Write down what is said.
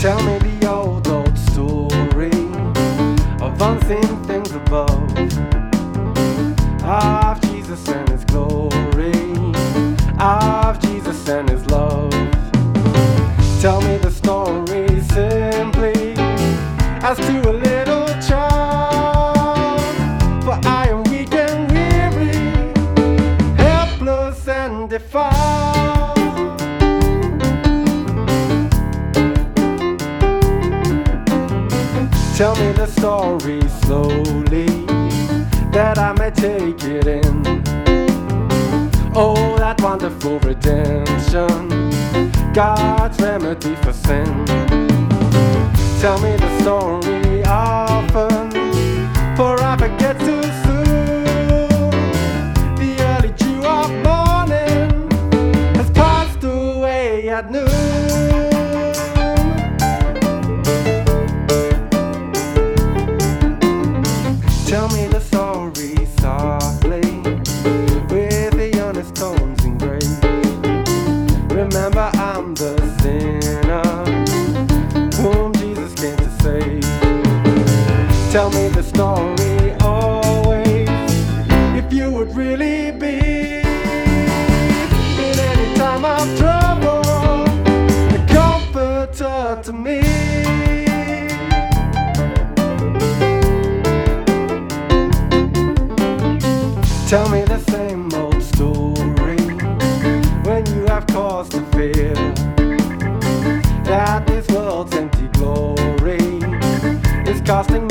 Tell me the old, old story of unseen things above. Of Jesus and His glory, of Jesus and His love. Tell me the as to a little child. For I am weak and weary, helpless and defiled. Tell me the story slowly that I may take it in. Oh, that wonderful redemption, God's remedy for sin. Tell me the story often, for I forget too soon. The early dew of morning has passed away at noon. Me always if you would really be in any time of trouble, a comforter to me. Tell me the same old story when you have cause to fear that this world's empty glory is casting